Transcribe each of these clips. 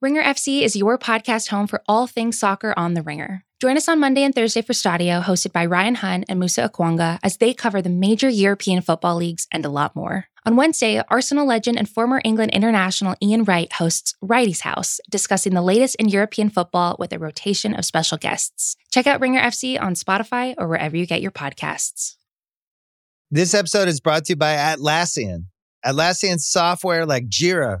Ringer FC is your podcast home for all things soccer on the Ringer. Join us on Monday and Thursday for Stadio, hosted by Ryan Hunn and Musa Okwonga, as they cover the major European football leagues and a lot more. On Wednesday, Arsenal legend and former England international Ian Wright hosts Wrighty's House, discussing the latest in European football with a rotation of special guests. Check out Ringer FC on Spotify or wherever you get your podcasts. This episode is brought to you by Atlassian. Atlassian software like Jira,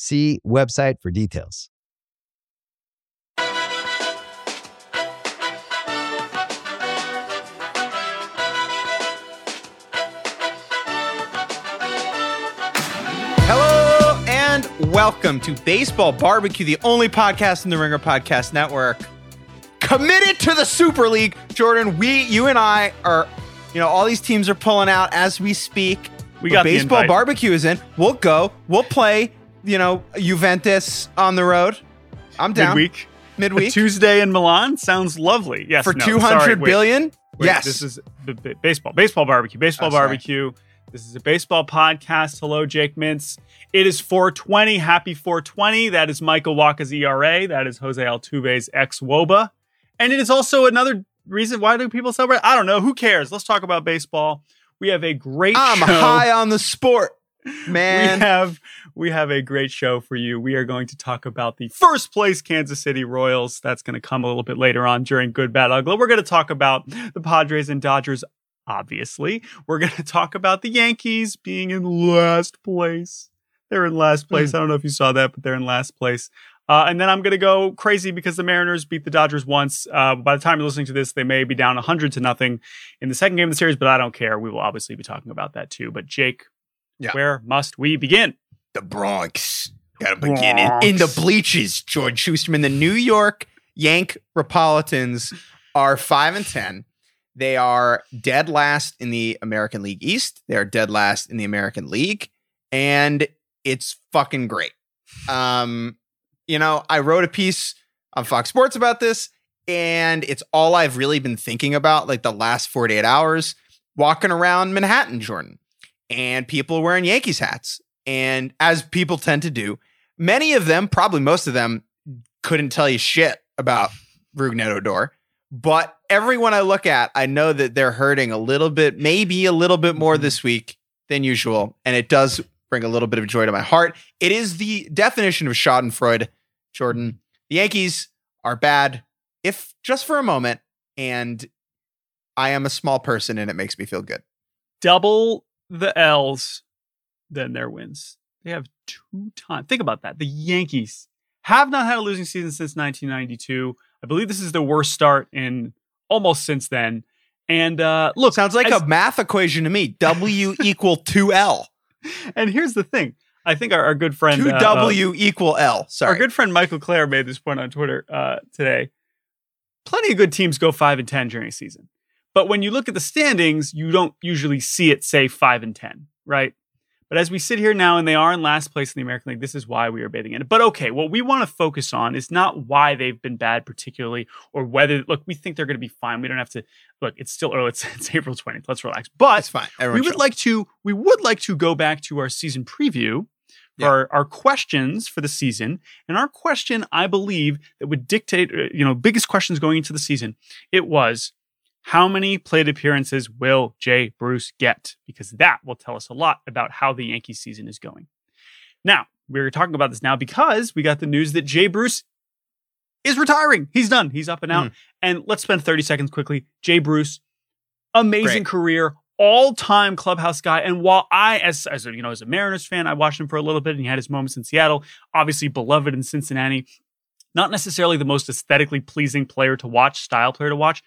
See website for details. Hello and welcome to Baseball Barbecue, the only podcast in the Ringer Podcast Network. Committed to the Super League. Jordan, we, you and I are, you know, all these teams are pulling out as we speak. We But got Baseball invite. Barbecue is in. We'll go. We'll play, you know, Juventus on the road. I'm down. midweek. A Midweek. Tuesday in Milan sounds lovely. Yes, for no, two hundred wait, wait, yes. this is b- b- baseball. Baseball barbecue. Baseball Oh, barbecue. This is a baseball podcast. Hello, Jake Mintz. It is 420. Happy 420. That is Michael Wacha's ERA. That is Jose Altuve's ex Woba. And it is also another reason why do people celebrate? I don't know. Who cares? Let's talk about baseball. We have a great I'm show. high on the sport, man. We have we have a great show for you. We are going to talk about the first place Kansas City Royals. That's going to come a little bit later on during Good Bad Ugly. We're going to talk about the Padres and Dodgers. Obviously, we're going to talk about the Yankees being in last place. They're in last place. I don't know if you saw that, but they're in last place. Uh, and then I'm going to go crazy because the Mariners beat the Dodgers once. Uh, by the time you're listening to this, they may be down 100 to nothing in the second game of the series, but I don't care. We will obviously be talking about that too. But Jake, Yeah. where must we begin? the Bronx. Got to begin in, in the Bronx. bleachers. George Shusterman, the New York Yank Republicans are five and ten. They are dead last in the American League East. They are dead last in the American League, and it's fucking great. Um, you know, I wrote a piece on Fox Sports about this, and it's all I've really been thinking about, like the last forty-eight hours, walking around Manhattan, Jordan, and people wearing Yankees hats and as people tend to do, many of them, probably most of them, couldn't tell you shit about Rougned Odor. But everyone I look at, I know that they're hurting a little bit, maybe a little bit more mm-hmm. this week than usual. And it does bring a little bit of joy to my heart. It is the definition of Schadenfreude, Jordan. The Yankees are bad, if just for a moment. And I am a small person and it makes me feel good. Double the L's than their wins. They have two times. Think about that. The Yankees have not had a losing season since 1992. I believe this is the worst start in almost since then. And uh, look, Sounds like as- a math equation to me. W equal 2L. and here's the thing. I think our, our good friend Two uh, uh, W equal L. Sorry, our good friend Michael Clair made this point on Twitter uh, today. Plenty of good teams go five and ten during a season, but when you look at the standings, you don't usually see it say five and ten, right? But as we sit here now, and they are in last place in the American League, this is why we are bathing in it. But okay, what we want to focus on is not why they've been bad particularly, or whether look we think they're going to be fine. We don't have to look. It's still early. It's, it's April twentieth. Let's relax. But That's fine. we would chill. like to we would like to go back to our season preview Yeah. our, our questions for the season and our question i believe that would dictate uh, you know biggest questions going into the season it was how many plate appearances will jay bruce get because that will tell us a lot about how the yankees season is going now we're talking about this now because we got the news that jay bruce is retiring. He's done. He's up and out. Mm. And let's spend 30 seconds quickly. Jay Bruce, amazing Great. career, all-time clubhouse guy. And while I, as as a, you know, as a Mariners fan, I watched him for a little bit, and he had his moments in Seattle. Obviously, beloved in Cincinnati. Not necessarily the most aesthetically pleasing player to watch, style player to watch.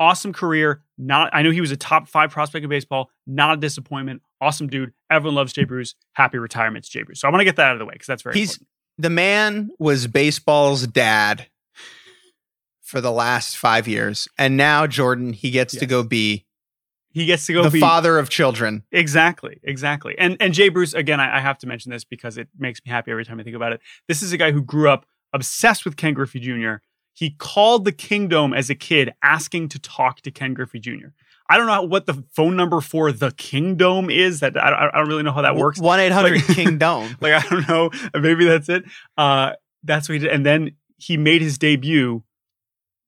Awesome career. Not I knew he was a top five prospect in baseball. Not a disappointment. Awesome dude. Everyone loves Jay Bruce. Happy retirement to Jay Bruce. So I want to get that out of the way because that's very He's- important. The man was baseball's dad for the last five years. And now, Jordan, he gets to go be He gets to go the be father of children. Exactly, exactly. And and Jay Bruce, again, I, I have to mention this because it makes me happy every time I think about it. This is a guy who grew up obsessed with Ken Griffey Jr. He called the Kingdome as a kid, asking to talk to Ken Griffey Jr. I don't know what the phone number for the Kingdome is. That I, I don't really know how that works. 1 800 Like- King Dome. Like I don't know. Maybe that's it. Uh, that's what he did. And then he made his debut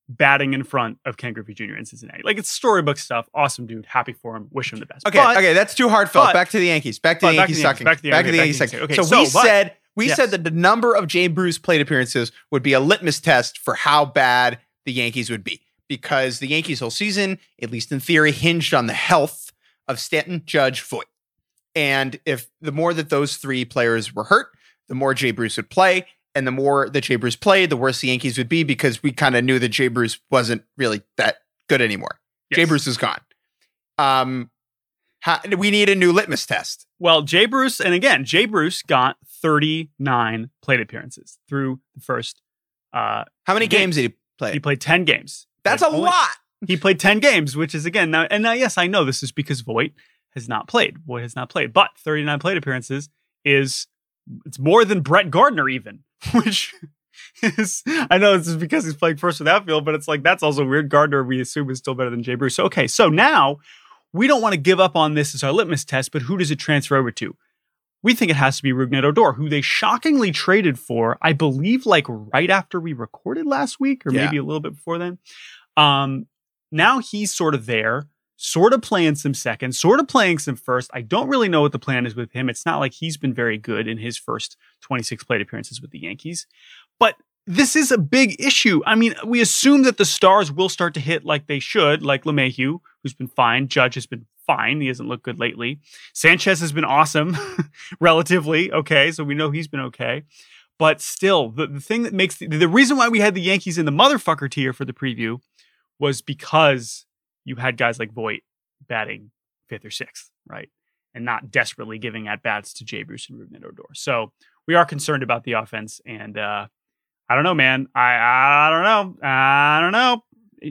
batting in front of Ken Griffey Jr. in Cincinnati. Like it's storybook stuff. Awesome dude. Happy for him. Wish him the best. Okay, But- okay, that's too hard, Phil. but- Back to the Yankees. Back to the Yankees sucking. back to the- back to okay, the back Yankees to the sucking. Yankees. so, Okay, we but- said we Yes. said that the number of Jay Bruce plate appearances would be a litmus test for how bad the Yankees would be. Because the Yankees' whole season, at least in theory, hinged on the health of Stanton, Judge, Voit. And if the more that those three players were hurt, the more Jay Bruce would play. And the more that Jay Bruce played, the worse the Yankees would be because we kind of knew that Jay Bruce wasn't really that good anymore. Jay Bruce is gone. Um, how, we need a new litmus test. Well, Jay Bruce, and again, Jay Bruce got 39 plate appearances through the first. Uh, How many games did he play? he played 10 games. That's a only- lot. He played 10 games, which is again now. And now, yes, I know this is because Voit has not played. Voit has not played, but 39 plate appearances is it's more than Brett Gardner even, which is I know this is because he's playing first with outfield, but it's like that's also weird. Gardner we assume is still better than Jay Bruce. Okay, so now we don't want to give up on this as our litmus test, but who does it transfer over to? We think it has to be Rougned Odor, who they shockingly traded for, I believe, like right after we recorded last week, or Yeah. maybe a little bit before then. Um, now he's sort of there, sort of playing some second, sort of playing some first. I don't really know what the plan is with him. It's not like he's been very good in his first 26 plate appearances with the Yankees, but this is a big issue. I mean, we assume that the stars will start to hit like they should, like LeMahieu, who's been fine. Judge has been fine. He hasn't looked good lately. Sanchez has been awesome, relatively. Okay. So we know he's been okay. But still, the, the thing that makes the, the reason why we had the Yankees in the motherfucker tier for the preview was because you had guys like Voit batting fifth or sixth, right? And not desperately giving at bats to Jay Bruce and Rougned Odor. So we are concerned about the offense. And uh, I don't know, man. I I don't know. I don't know.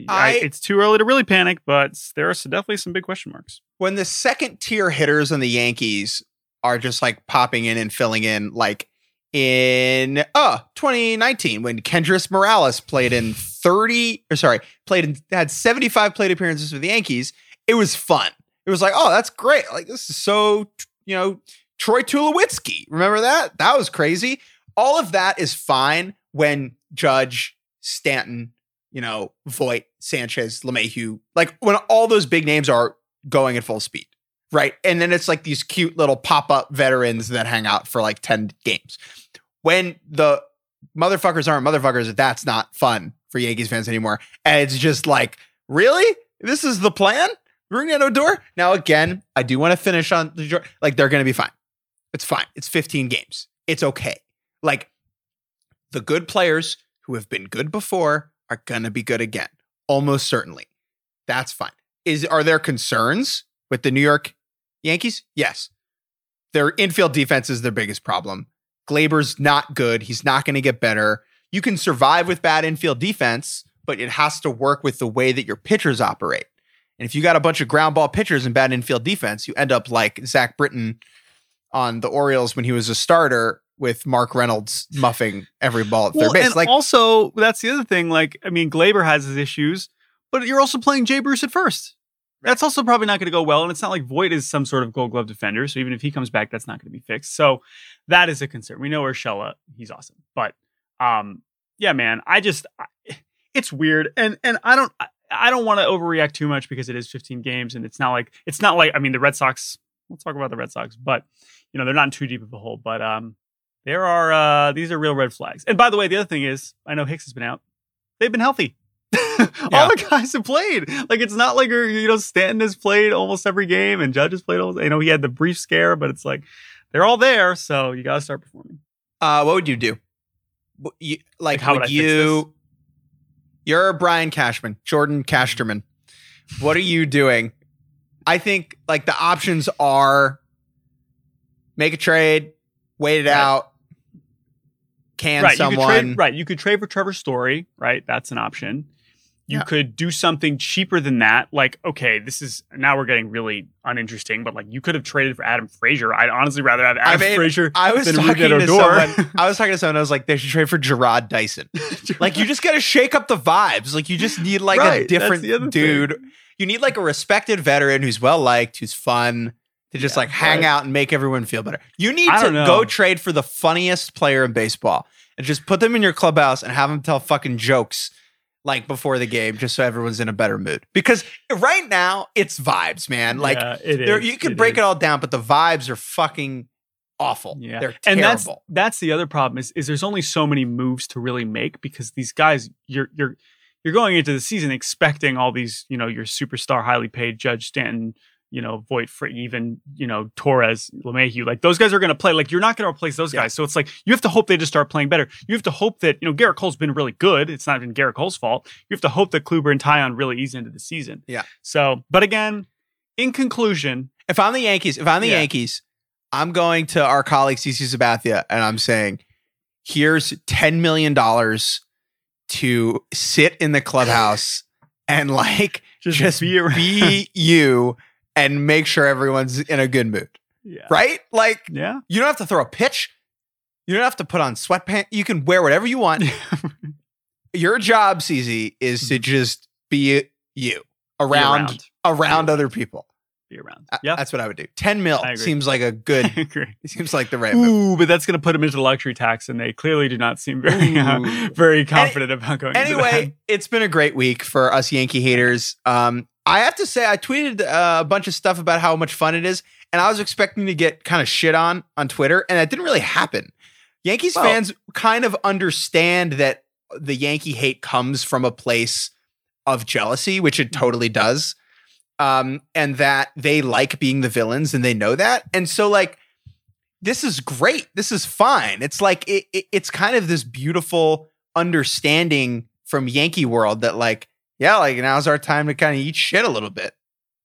I, I- it's too early to really panic, but there are definitely some big question marks. When the second tier hitters on the Yankees are just like popping in and filling in, like in uh 2019 when Kendrys Morales played in 30 or sorry, played in had 75 plate appearances for the Yankees, it was fun. It was like, oh, that's great. Like this is so you know, Troy Tulowitzki. Remember that? That was crazy. All of that is fine when Judge, Stanton, you know, Voit, Sanchez, LeMahieu, like when all those big names are going at full speed, right? And then it's like these cute little pop up veterans that hang out for like 10 games. When the motherfuckers aren't motherfuckers, that's not fun for Yankees fans anymore. And it's just like, really? This is the plan? Rougned Odor? Now, again, I do want to finish on the like they're going to be fine. It's fine. It's 15 games. It's okay. Like the good players who have been good before are going to be good again. Almost certainly. That's fine. Is are there concerns with the New York Yankees? Yes. Their infield defense is their biggest problem. Gleyber's not good. He's not going to get better. You can survive with bad infield defense, but it has to work with the way that your pitchers operate. And if you got a bunch of ground ball pitchers and bad infield defense, you end up like Zach Britton on the Orioles when he was a starter with Mark Reynolds muffing every ball at third Well, base. and Like, also that's the other thing. Like, I mean, Gleyber has his issues, but you're also playing Jay Bruce at first. That's also probably not going to go well, and it's not like Voit is some sort of Gold Glove defender. So even if he comes back, that's not going to be fixed. So that is a concern. We know Urshela, he's awesome, but um, yeah, man, I just I, it's weird, and and I don't I, I don't want to overreact too much because it is 15 games, and it's not like it's not like I mean the Red Sox. We'll talk about the Red Sox, but you know they're not in too deep of a hole. But um, there are uh, these are real red flags. And by the way, the other thing is, I know Hicks has been out. They've been healthy. All the guys have played. Like it's not like you know Stanton has played almost every game and Judge has played almost. You know he had the brief scare, but it's like they're all there, so you got to start performing. Uh, what would you do? You, like, Like, how would, would you? You're Brian Cashman, Jordan Cashterman. What are you doing? I think like the options are make a trade, wait it Right. out, can right, you someone could trade. Right, you could trade for Trevor Story. Right, that's an option. You Yeah. could do something cheaper than that. Like, okay, this is now we're getting really uninteresting, but like you could have traded for Adam Frazier. I'd honestly rather have Adam I mean, Frazier I was than talking to someone. I was talking to someone. I was like, they should trade for Jarrod Dyson. Like, you just got to shake up the vibes. Like, you just need like Right, a different other thing. dude. You need like a respected veteran who's well liked, who's fun to just Yeah, like hang right. out and make everyone feel better. You need I to know. go trade for the funniest player in baseball and just put them in your clubhouse and have them tell fucking jokes like before the game, just so everyone's in a better mood. Because right now it's vibes, man. Like Yeah, it you can it break is. it all down, but the vibes are fucking awful. Yeah, They're and that's terrible. that's the other problem is is there's only so many moves to really make because these guys you're you're you're going into the season expecting all these you know your superstar highly paid Judge Stanton you know Voit for even you know Torres LeMahieu like those guys are going to play like you're not going to replace those Yeah. guys so it's like you have to hope they just start playing better you have to hope that you know Gerrit Cole's been really good it's not even Gerrit Cole's fault you have to hope that Kluber and Taillon really ease into the season Yeah. so but again in conclusion if I'm the Yankees, if I'm the Yeah. Yankees, I'm going to our colleague CC Sabathia and I'm saying, here's $10 million to sit in the clubhouse and like just, just be be you and make sure everyone's in a good mood. yeah Right? Like yeah you don't have to throw a pitch. You don't have to put on sweatpants. You can wear whatever you want. Your job, CC, is to just be you around around, other people. Be around. Uh, Yeah, That's what I would do. 10 mil seems like a good agree. It seems like the right move. Ooh, but that's going to put them into the luxury tax, and they clearly do not seem very, uh, very confident about going. Anyway, it's been a great week for us Yankee haters. Um, I have to say, I tweeted uh, a bunch of stuff about how much fun it is, and I was expecting to get kind of shit on on Twitter, and that didn't really happen. Yankees Well- fans kind of understand that the Yankee hate comes from a place of jealousy, which it totally does. Um, and that they like being the villains and they know that. And so, like, this is great. This is fine. It's like, it, it- it's kind of this beautiful understanding from Yankee world that, like, yeah, like now's our time to kind of eat shit a little bit.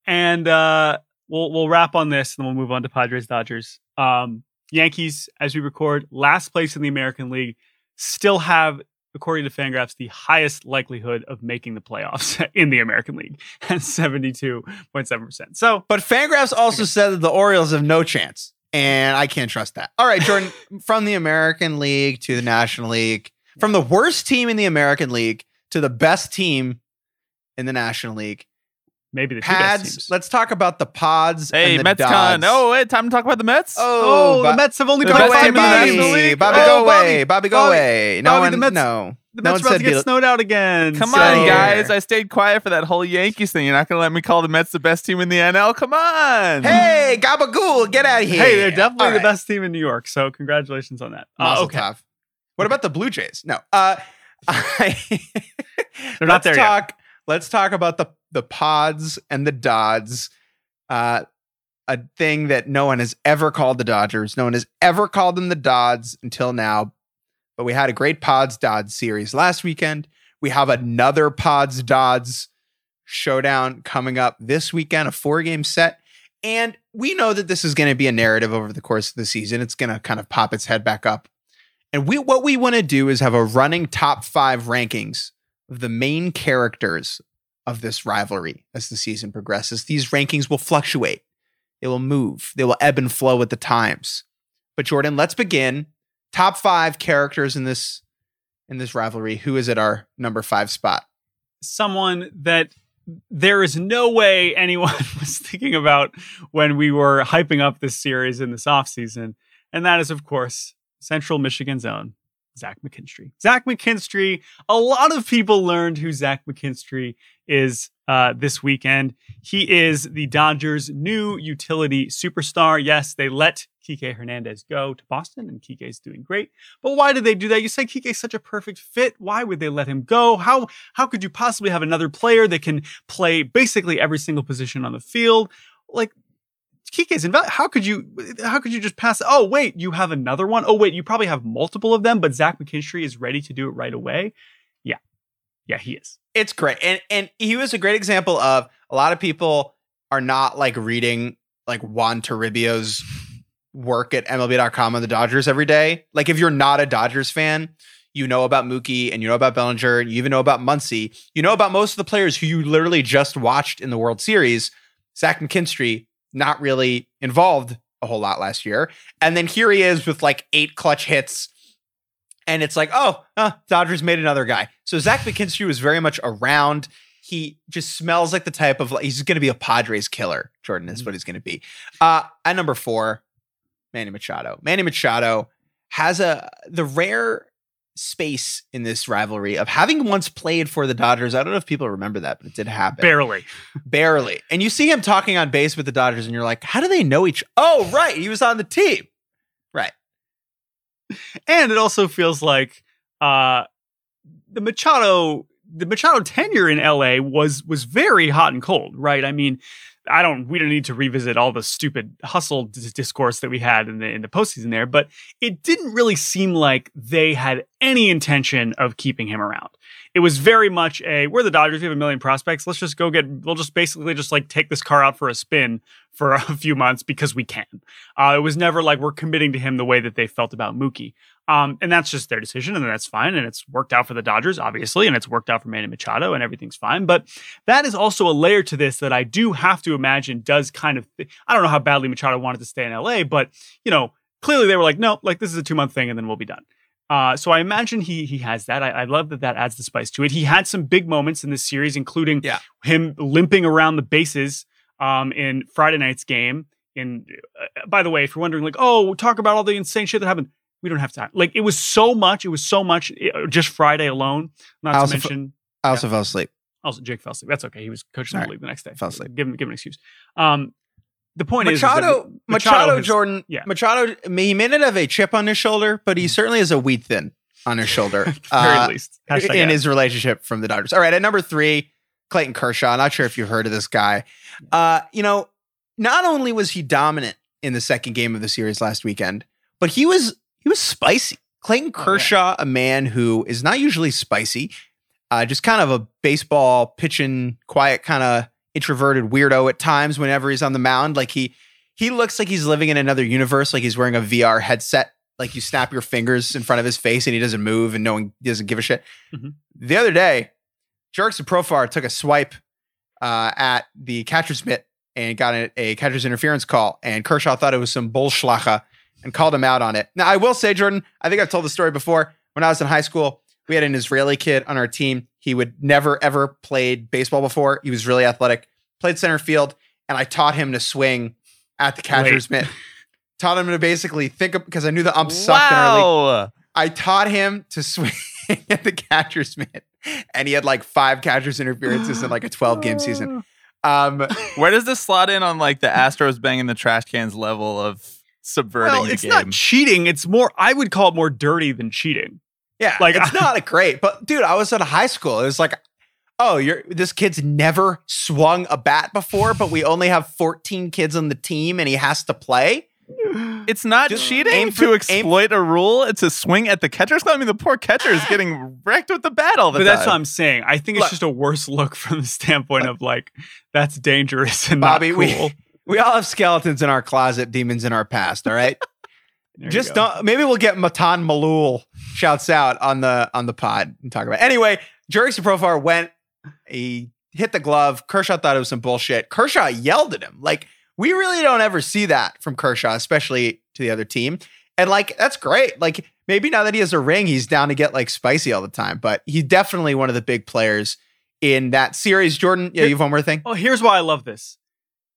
and uh, we'll we'll wrap on this, and then we'll move on to Padres Dodgers. Um, Yankees, as we record, last place in the American League, still have, according to Fangraphs, the highest likelihood of making the playoffs in the American League at seventy two point seven percent. So But Fangraphs also said that the Orioles have no chance. And I can't trust that. All right, Jordan, from the American League to the National League, from the worst team in the American League to the best team in the National League. maybe the two best Pads, teams. let's talk about the pods. Hey, and the Mets Dods. con. Oh, wait, time to talk about the Mets. Oh, Oh, Ba- the Mets have only the played five team in the games. National Bobby, League. Bobby, Oh, go away. Bobby, go away. No Bobby, one, the Mets- no. The no Mets one about to get be- snowed out again. Come so- on, guys. I stayed quiet for that whole Yankees thing. You're not going to let me call the Mets the best team in the NL? Come on. Hey, Gabagool, get out of here. Hey, they're definitely All the right. best team in New York. So congratulations on that. Uh, Mazel okay, tov. What about the Blue Jays? No. Uh, I, They're not let's there yet. Let's talk about the the pods and the Dodds. Uh, a thing that no one has ever called the Dodgers. No one has ever called them the Dodds until now. But we had a great Pods Dodds series last weekend. We have another Pods Dodds showdown coming up this weekend, a four game set. And we know that this is going to be a narrative over the course of the season. It's going to kind of pop its head back up. And we what we want to do is have a running top five rankings of the main characters of this rivalry as the season progresses. These rankings will fluctuate. They will move. They will ebb and flow with the times. But Jordan, let's begin. Top five characters in this in this rivalry. Who is at our number five spot? someone that there is no way anyone was thinking about when we were hyping up this series in this offseason. And that is, of course, Central Michigan's own Zach McKinstry. Zach McKinstry. A lot of people learned who Zach McKinstry is uh, this weekend. He is the Dodgers' new utility superstar. Yes, they let Kike Hernandez go to Boston, and Kike's doing great. But why did they do that? You say Kike's such a perfect fit. Why would they let him go? How how could you possibly have another player that can play basically every single position on the field? Like Invalid. How could you? How could you just pass? Oh wait, you have another one. Oh wait, you probably have multiple of them. But Zach McKinstry is ready to do it right away. Yeah, yeah, he is. It's great, and and he was a great example of a lot of people are not like reading like Juan Toribio's work at MLB.com on the Dodgers every day. Like if you're not a Dodgers fan, you know about Mookie and you know about Bellinger and you even know about Muncy. You know about most of the players who you literally just watched in the World Series. Zach McKinstry not really involved a whole lot last year. And then here he is with like eight clutch hits. And it's like, oh, uh, Dodgers made another guy. So Zach McKinstry was very much around. He just smells like the type of he's going to be a Padres killer. Jordan is what he's going to be. Uh, at number four, Manny Machado. Manny Machado has a the rare space in this rivalry of having once played for the Dodgers. I don't know if people remember that, but it did happen. Barely. Barely. And you see him talking on base with the Dodgers, and you're like, how do they know each? Oh, right. He was on the team. Right. And it also feels like uh the Machado the Machado tenure in LA was was very hot and cold, right? I mean, I don't. We don't need to revisit all the stupid hustle discourse that we had in the in the postseason there, but it didn't really seem like they had any intention of keeping him around. It was very much a we're the Dodgers. We have a million prospects. Let's just go get. We'll just basically just like take this car out for a spin for a few months because we can. Uh, it was never like we're committing to him the way that they felt about Mookie. Um, and that's just their decision, and that's fine. And it's worked out for the Dodgers, obviously, and it's worked out for Manny Machado, and everything's fine. But that is also a layer to this that I do have to imagine does kind of. I don't know how badly Machado wanted to stay in LA, but you know, clearly they were like, no, like this is a two month thing, and then we'll be done. Uh, so I imagine he he has that. I, I, love that that adds the spice to it. He had some big moments in this series, including yeah. him limping around the bases um, in Friday night's game. And uh, by the way, if you're wondering, like, oh, talk about all the insane shit that happened we don't have time. Like it was so much. It was so much. uh, Just Friday alone. Not I to mention. I also fell asleep. Also, Jake fell asleep. That's okay. He was coaching the league the next day. Fell asleep. Give him, give him an excuse. Um, the point is, is Machado, Machado, has- Jordan, yeah. Machado. He may not have a chip on his shoulder, but he certainly has a wheat thin on his shoulder. at very uh, least, Hashtag in ad. his relationship from the Dodgers. All right, at number three, Clayton Kershaw. Not sure if you heard of this guy. Uh, you know, not only was he dominant in the second game of the series last weekend, but he was he was spicy. Clayton Oh, yeah. Kershaw, a man who is not usually spicy, uh, just kind of a baseball pitching, quiet, kind of introverted weirdo at times. Whenever he's on the mound, like he he looks like he's living in another universe. Like he's wearing a VR headset. Like you snap your fingers in front of his face and he doesn't move and no one doesn't give a shit. Mhm. The other day, Jurickson Profar took a swipe uh, at the catcher's mitt and got a, a catcher's interference call. And Kershaw thought it was some bullschlacha and called him out on it. Now, I will say, Jordan, I think I've told the story before. When I was in high school, we had an Israeli kid on our team. He would never ever played baseball before. He was really athletic, played center field, and I taught him to swing at the catcher's mitt. Taught him to basically think of because I knew the umps sucked wow. I taught him to swing at the catcher's mitt, and he had like five catcher's interferences in like a 12 game season. Um, Where does this slot in on like the Astros banging the trash cans level of subverting well, the it's game? not cheating. It's more. I would call it more dirty than cheating. yeah, Like, it's not a great, but dude, I was at a high school. It was like, oh, you're this kid's never swung a bat before, but we only have 14 kids on the team, and he has to play. It's not Just cheating aim to for- aim- exploit a rule. It's a swing at the catcher's glove. I mean, the poor catcher is getting wrecked with the bat all the But time. But that's what I'm saying. I think it's Look. just a worse look from the standpoint of like that's dangerous and Bobby, not cool. We all have skeletons in our closet, demons in our past. All right. There just don't maybe we'll get matan malul shouts out on the on the pod and talk about it. anyway Jurickson Profar went he hit the glove kershaw thought it was some bullshit kershaw yelled at him like we really don't ever see that from kershaw especially to the other team and like that's great like maybe now that he has a ring he's down to get like spicy all the time but he's definitely one of the big players in that series jordan yeah you have one more thing Oh, here's why I love this.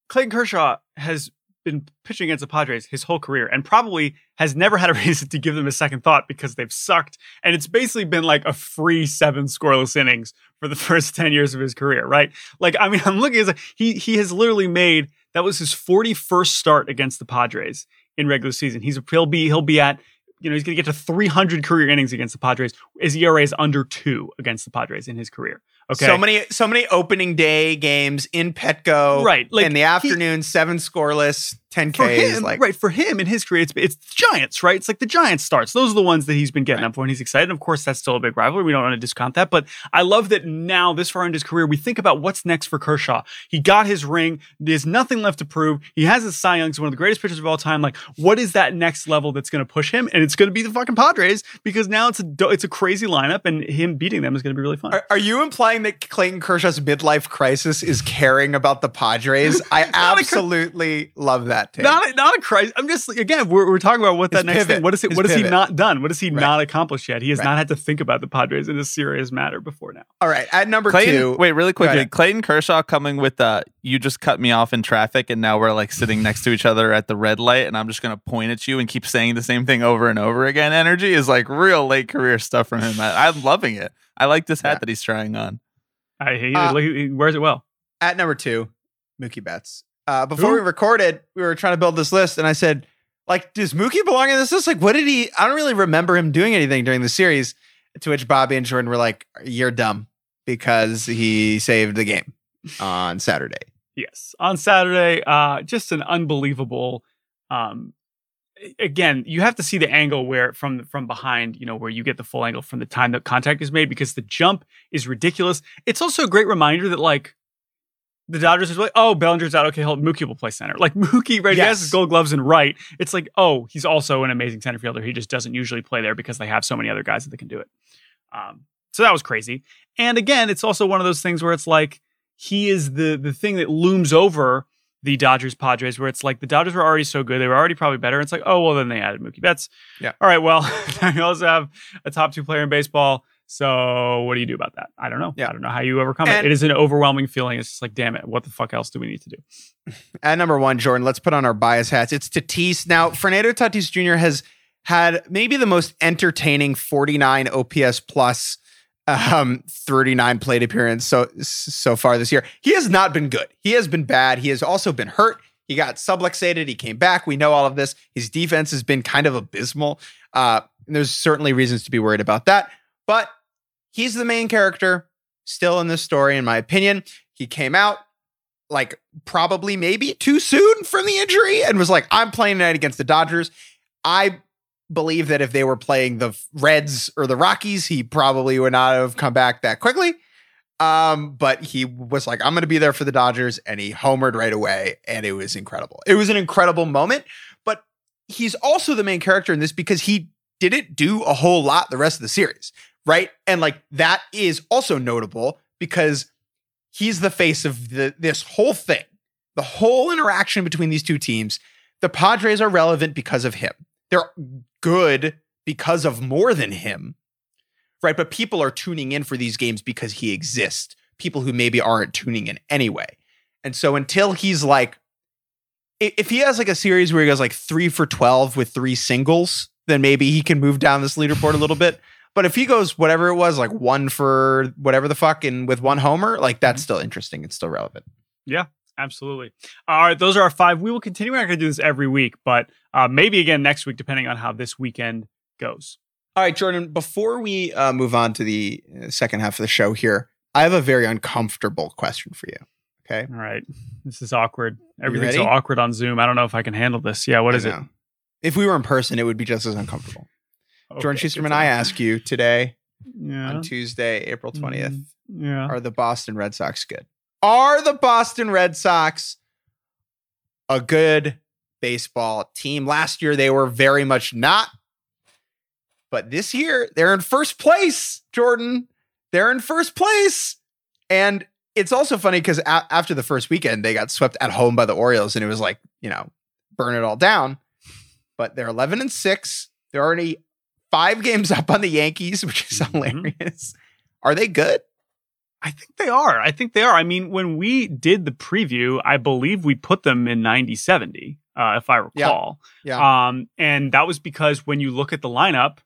Clayton Kershaw has been pitching against the Padres his whole career and probably has never had a reason to give them a second thought because they've sucked. And it's basically been like a free seven scoreless innings for the first 10 years of his career, right? Like, I mean, I'm looking at he he has literally made that was his 41st start against the Padres in regular season. He's he'll be he'll be at you know, he's going to get to 300 career innings against the Padres. His ERA is under two against the Padres in his career. Okay. So many, so many opening day games in Petco, Right, like, in the he- afternoon, seven scoreless, ten for Ks. him, like right for him in his career, it's it's Giants, right? It's like the Giants starts. Those are the ones that he's been getting Right. up for, and he's excited. Of course, that's still a big rivalry. We don't want to discount that, but I love that now, this far in his career, we think about what's next for Kershaw. He got his ring. There's nothing left to prove. He has his Cy Young. He's one of the greatest pitchers of all time. Like, what is that next level that's going to push him? And it's going to be the fucking Padres because now it's a it's a crazy lineup, and him beating them is going to be really fun. Are, are you implying that Clayton Kershaw's midlife crisis is caring about the Padres? I Not a cr- absolutely love that. Take. Not a, not a crisis. I'm just again, we're, we're talking about what His that next pivot. thing. What is it? His What has he not done? What has he Right. not accomplished yet? He has Right. not had to think about the Padres in a serious matter before now. All right, at number Clayton, two. wait, really quickly. ahead. Clayton Kershaw coming with uh you just cut me off in traffic and now we're like sitting next to each other at the red light and I'm just gonna point at you and keep saying the same thing over and over again. Energy is like real late career stuff from him. I, I'm loving it. I like this hat Yeah. that he's trying on. I he, Uh, he, wears it well. at number two, Mookie Betts. Uh, before Who? we recorded, we were trying to build this list, and I said, like, does Mookie belong in this list? Like, what did he? I don't really remember him doing anything during the series. To which Bobby and Jordan were like, "You're dumb because he saved the game on Saturday." Yes, on Saturday, uh, just an unbelievable. Um, again, you have to see the angle where from from behind, you know, where you get the full angle from the time that contact is made because the jump is ridiculous. It's also a great reminder that like. The Dodgers is like, oh, Bellinger's out. Okay, hold Mookie will play center. Like Mookie, right? He has Yes. his gold gloves and right. It's like, oh, he's also an amazing center fielder. He just doesn't usually play there because they have so many other guys that they can do it. Um, so that was crazy. And again, it's also one of those things where it's like he is the the thing that looms over the Dodgers Padres, where it's like the Dodgers were already so good, they were already probably better. It's like, oh well, then they added Mookie Betts. Yeah. All right. Well, you also have a top two player in baseball. So what do you do about that? I don't know. Yeah. I don't know how you overcome And- it. It is an overwhelming feeling. It's just like, damn it, what the fuck else do we need to do? At number one, Jordan, let's put on our bias hats. It's Tatis. Now, Fernando Tatis Jr. has had maybe the most entertaining 49 OPS plus um 39 plate appearance so so far this year. He has not been good. He has been bad. He has also been hurt. He got subluxated. He came back. We know all of this. His defense has been kind of abysmal. Uh, there's certainly reasons to be worried about that. But he's the main character still in this story, in my opinion. He came out like probably maybe too soon from the injury and was like, I'm playing tonight against the Dodgers. I believe that if they were playing the Reds or the Rockies, he probably would not have come back that quickly. Um, but he was like, I'm going to be there for the Dodgers, and he homered right away, and it was incredible. It was an incredible moment, but he's also the main character in this because he didn't do a whole lot the rest of the series, right? And like that is also notable because he's the face of the this whole thing, the whole interaction between these two teams. The Padres are relevant because of him. They're good because of more than him, right? But people are tuning in for these games because he exists. People who maybe aren't tuning in anyway. And so until he's like, if he has like a series where he goes like three for 12 with three singles, then maybe he can move down this leaderboard a little bit. But if he goes whatever it was, like one for whatever the fuck and with one homer, like that's mm-hmm. still interesting. It's still relevant. Absolutely. All right, those are our five. We will continue. We're not going to do this every week, but uh, maybe again next week, depending on how this weekend goes. All right, Jordan, before we uh, move on to the uh, second half of the show here, I have a very uncomfortable question for you. Okay. All right, this is awkward. Everything's so awkward on Zoom. I don't know if I can handle this. Yeah, What is it? If we were in person, it would be just as uncomfortable. Jordan Okay, Shusterman, good I ask you today Yeah. on Tuesday, April 20th, Mm, Yeah. are the Boston Red Sox good? Are the Boston Red Sox a good baseball team? Last year, they were very much not. But this year, they're in first place, Jordan. They're in first place. And it's also funny because a- after the first weekend, they got swept at home by the Orioles, and it was like, you know, burn it all down. But they're 11 and 6. They're already five games up on the Yankees, which is Mhm. hilarious. Are they good? I think they are. I think they are. I mean, when we did the preview, I believe we put them in 90 70. uh, if I Yeah. recall. Yeah. Um, and that was because when you look at the lineup,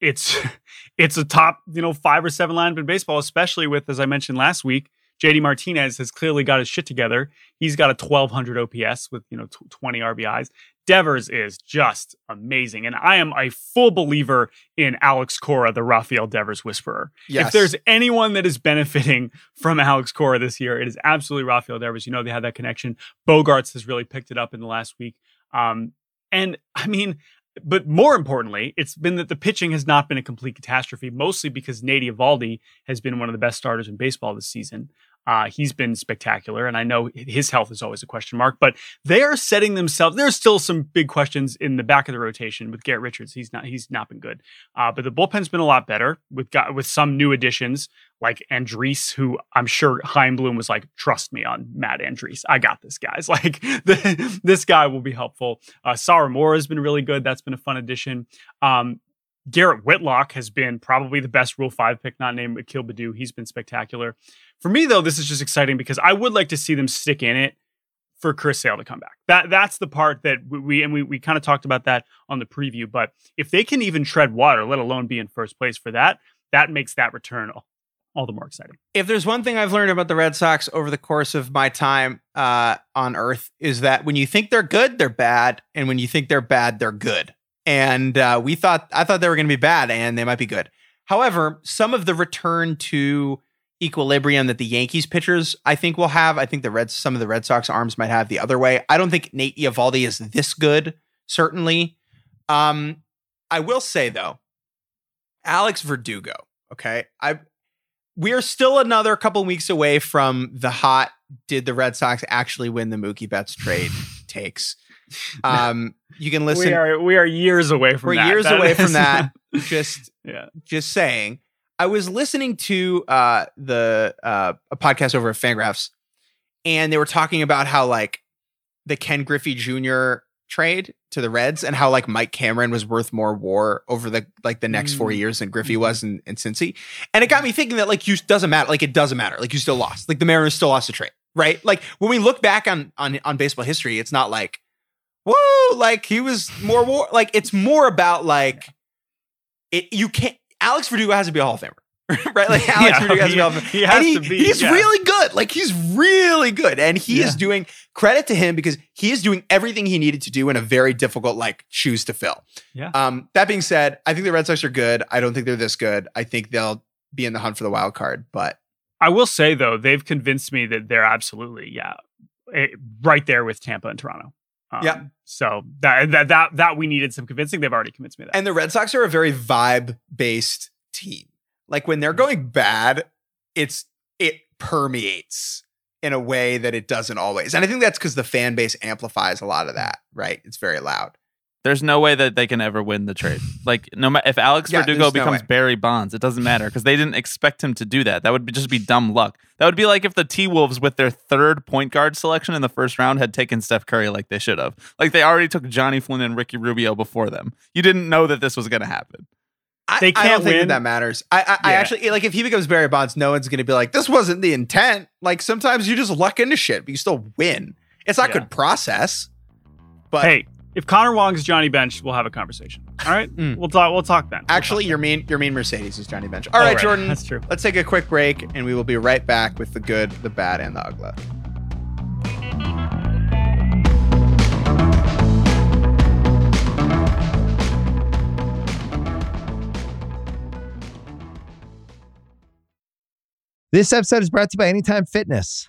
it's it's a top you know five or seven lineup in baseball, especially with as I mentioned last week. JD Martinez has clearly got his shit together. He's got a 1200 OPS with you know tw 20 RBIs. Devers is just amazing, and I am a full believer in Alex Cora, the Rafael Devers whisperer. yes. If there's anyone that is benefiting from Alex Cora this year, it is absolutely Rafael Devers. You know, they had that connection. Bogaerts has really picked it up in the last week. Um, and I mean, but more importantly, it's been that the pitching has not been a complete catastrophe, mostly because Nate Eovaldi has been one of the best starters in baseball this season. Uh, he's been spectacular, and I know his health is always a question mark. But they are setting themselves. There's still some big questions in the back of the rotation with Garrett Richards. He's not. He's not been good. Uh, but the bullpen's been a lot better with got with some new additions like Andriese, who I'm sure Chaim Bloom was like, "Trust me on Matt Andriese. I got this, guys. Like the, this guy will be helpful." Uh, Moore has been really good. That's been a fun addition. Um, Garrett Whitlock has been probably the best Rule Five pick, not named Akil Baddoo. He's been spectacular. For me, though, this is just exciting because I would like to see them stick in it for Chris Sale to come back. That that's the part that we, and we we kind of talked about that on the preview. But if they can even tread water, let alone be in first place for that, that makes that return all, all the more exciting. if there's one thing I've learned about the Red Sox over the course of my time uh, on Earth is that when you think they're good, they're bad, and when you think they're bad, they're good. And uh, we thought I thought they were going to be bad, and they might be good. However, some of the return to equilibrium that the Yankees pitchers I think will have, I think the Reds, some of the Red Sox arms might have the other way. I don't think Nate Eovaldi is this good. Certainly, um, I will say though, Alex Verdugo. Okay, I we are still another couple weeks away from the hot did the Red Sox actually win the Mookie Betts trade takes. Um, you can listen. we are we are years away from we're that. years That away from that. just yeah. just saying. I was listening to uh, the uh, a podcast over at Fangraphs, and they were talking about how like the Ken Griffey Jr. trade to the Reds and how like Mike Cameron was worth more WAR over the like the next four Mm. years than Griffey was in, in Cincy, and it got me thinking that like you doesn't matter, like it doesn't matter, like you still lost, like the Mariners still lost a trade, right? Like when we look back on on on baseball history, it's not like whoa, like he was more WAR, like it's more about like it. You can't. Alex Verdugo has to be a Hall of Famer, right? Like Alex Yeah, Verdugo has to be a Hall of Famer. he has he- to be, He's yeah. really good. Like he's really good, and he is doing credit to him because he is doing everything he needed to do in a very difficult like shoes to fill. Yeah. Um. That being said, I think the Red Sox are good. I don't think they're this good. I think they'll be in the hunt for the wild card, but I will say though, they've convinced me that they're absolutely yeah, eh, right there with Tampa and Toronto. Um, Yeah. So that that that that we needed some convincing. They've already convinced me that. And the Red Sox are a very vibe based team. Like when they're going bad, it's it permeates in a way that it doesn't always. And I think that's because the fan base amplifies a lot of that, right? It's very loud. There's no way that they can ever win the trade. Like no matter if Alex Yeah, Verdugo there's no becomes. Barry Bonds, it doesn't matter because they didn't expect him to do that. That would be, just be dumb luck. That would be like if the T Wolves with their third point guard selection in the first round had taken Steph Curry like they should have. Like they already took Johnny Flynn and Ricky Rubio before them. You didn't know that this was going to happen. I, They I don't can't think that, win. that matters. I, I, I actually like if he becomes Barry Bonds, no one's going to be like, this wasn't the intent. Like sometimes you just luck into shit, but you still win. It's not Yeah. good process, but hey, if Connor Wong's Johnny Bench, we'll have a conversation. All right, Mm. we'll talk. We'll talk then. We'll actually, talk your mean Yermin Mercedes is Johnny Bench. then. All Oh, right, Jordan. That's true. Let's take a quick break and we will be right back with the good, the bad, and the ugly. This episode is brought to you by Anytime Fitness.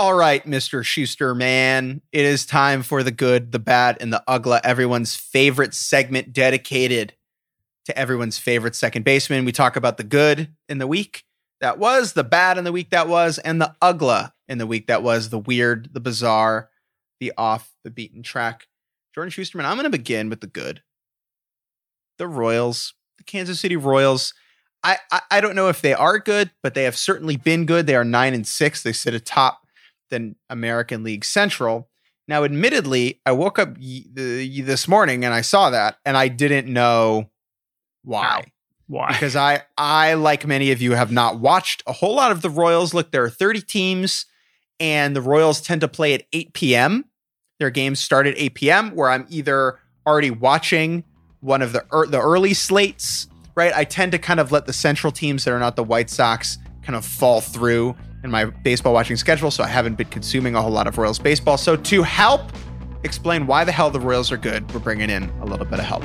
All right, Mr. Shusterman. It is time for the good, the bad, and the ugly. Everyone's favorite segment dedicated to everyone's favorite second baseman. We talk about the good in the week that was, the bad in the week that was, and the ugly in the week that was, the weird, the bizarre, the off the beaten track. Jordan Shusterman, I'm going to begin with the good. The Royals, the Kansas City Royals. I, I, I don't know if they are good, but they have certainly been good. They are nine and six. They sit atop than American League Central. Now, admittedly, I woke up y- the, this morning and I saw that, and I didn't know why. Why? Because I, I like many of you, have not watched a whole lot of the Royals. Look, there are 30 teams, and the Royals tend to play at 8 p.m. Their games start at 8 p.m. Where I'm either already watching one of the er- the early slates, right? I tend to kind of let the Central teams that are not the White Sox kind of fall through in my baseball watching schedule, so I haven't been consuming a whole lot of Royals baseball. So to help explain why the hell the Royals are good, we're bringing in a little bit of help.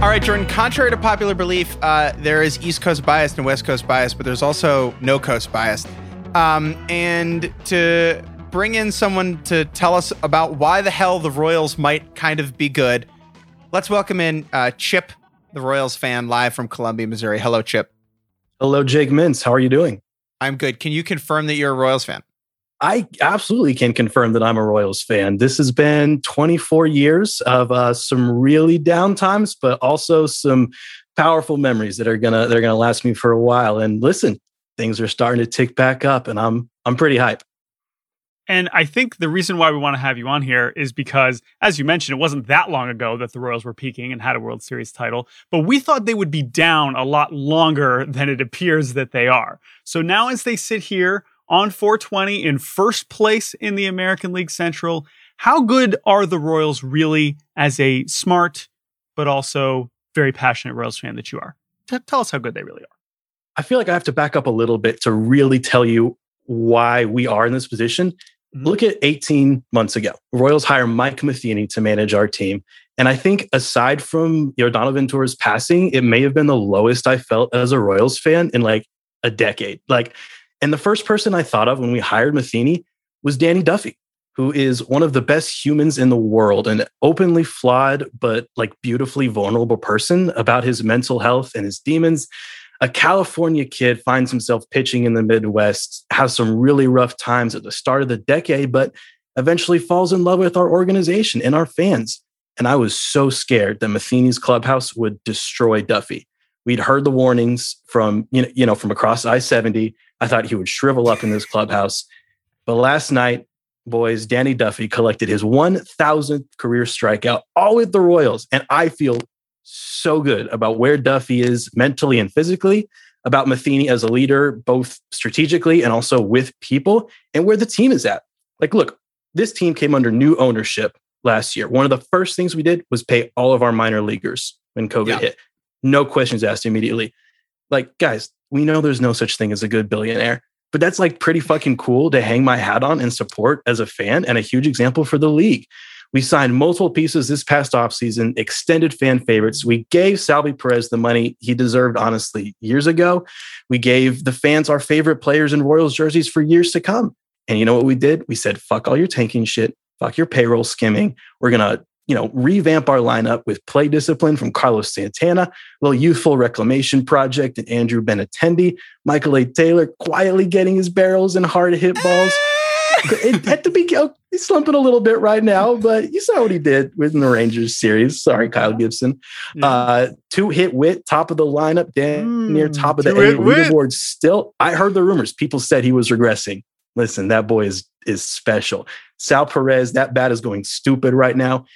All right, Jordan. Contrary to popular belief, uh, there is East Coast bias and West Coast bias, but there's also no Coast bias. Um, and to bring in someone to tell us about why the hell the Royals might kind of be good, let's welcome in uh, Chip the Royals fan live from Columbia, Missouri. Hello, Chip. Hello, Jake Mintz. How are you doing? I'm good. Can you confirm that you're a Royals fan? I absolutely can confirm that I'm a Royals fan. This has been 24 years of uh, some really down times, but also some powerful memories that are gonna they're gonna last me for a while. And listen, things are starting to tick back up, and I'm I'm pretty hype. And I think the reason why we want to have you on here is because, as you mentioned, it wasn't that long ago that the Royals were peaking and had a World Series title, but we thought they would be down a lot longer than it appears that they are. So now, as they sit here on 420 in first place in the American League Central, how good are the Royals really as a smart, but also very passionate Royals fan that you are? T- tell us how good they really are. I feel like I have to back up a little bit to really tell you why we are in this position. Look at 18 months ago. Royals hire Mike Matheny to manage our team. And I think aside from Yordano Ventura's passing, it may have been the lowest I felt as a Royals fan in like a decade. Like, and the first person I thought of when we hired Matheny was Danny Duffy, who is one of the best humans in the world, an openly flawed but like beautifully vulnerable person about his mental health and his demons a California kid finds himself pitching in the Midwest, has some really rough times at the start of the decade, but eventually falls in love with our organization and our fans. And I was so scared that Matheny's clubhouse would destroy Duffy. We'd heard the warnings from, you know, you know, from across I-70. I thought he would shrivel up in this clubhouse. But last night, boys, Danny Duffy collected his 1000th career strikeout, all with the Royals. And I feel so good about where Duffy is mentally and physically, about Matheny as a leader, both strategically and also with people, and where the team is at. Like, look, this team came under new ownership last year. One of the first things we did was pay all of our minor leaguers when COVID yeah. hit. No questions asked immediately. Like, guys, We know there's no such thing as a good billionaire, but that's like pretty fucking cool to hang my hat on and support as a fan and a huge example for the league. We signed multiple pieces this past offseason, extended fan favorites. We gave Salvi Perez the money he deserved, honestly, years ago. We gave the fans our favorite players in Royals jerseys for years to come. And you know what we did? We said, fuck all your tanking shit, fuck your payroll skimming. We're going to you know, revamp our lineup with plate discipline from Carlos Santana, a little youthful reclamation project and Andrew Benintendi, Michael A. Taylor quietly getting his barrels and hard hit balls. At the beginning, he's slumping a little bit right now, but you saw what he did within the Rangers series. Sorry, Kyle Gibson. Yeah. Uh, two hit Whit, top of the lineup, Dan mm, near top of the A leaderboard. Still, I heard the rumors. People said he was regressing. Listen, that boy is is special. Sal Perez, that bat is going stupid right now.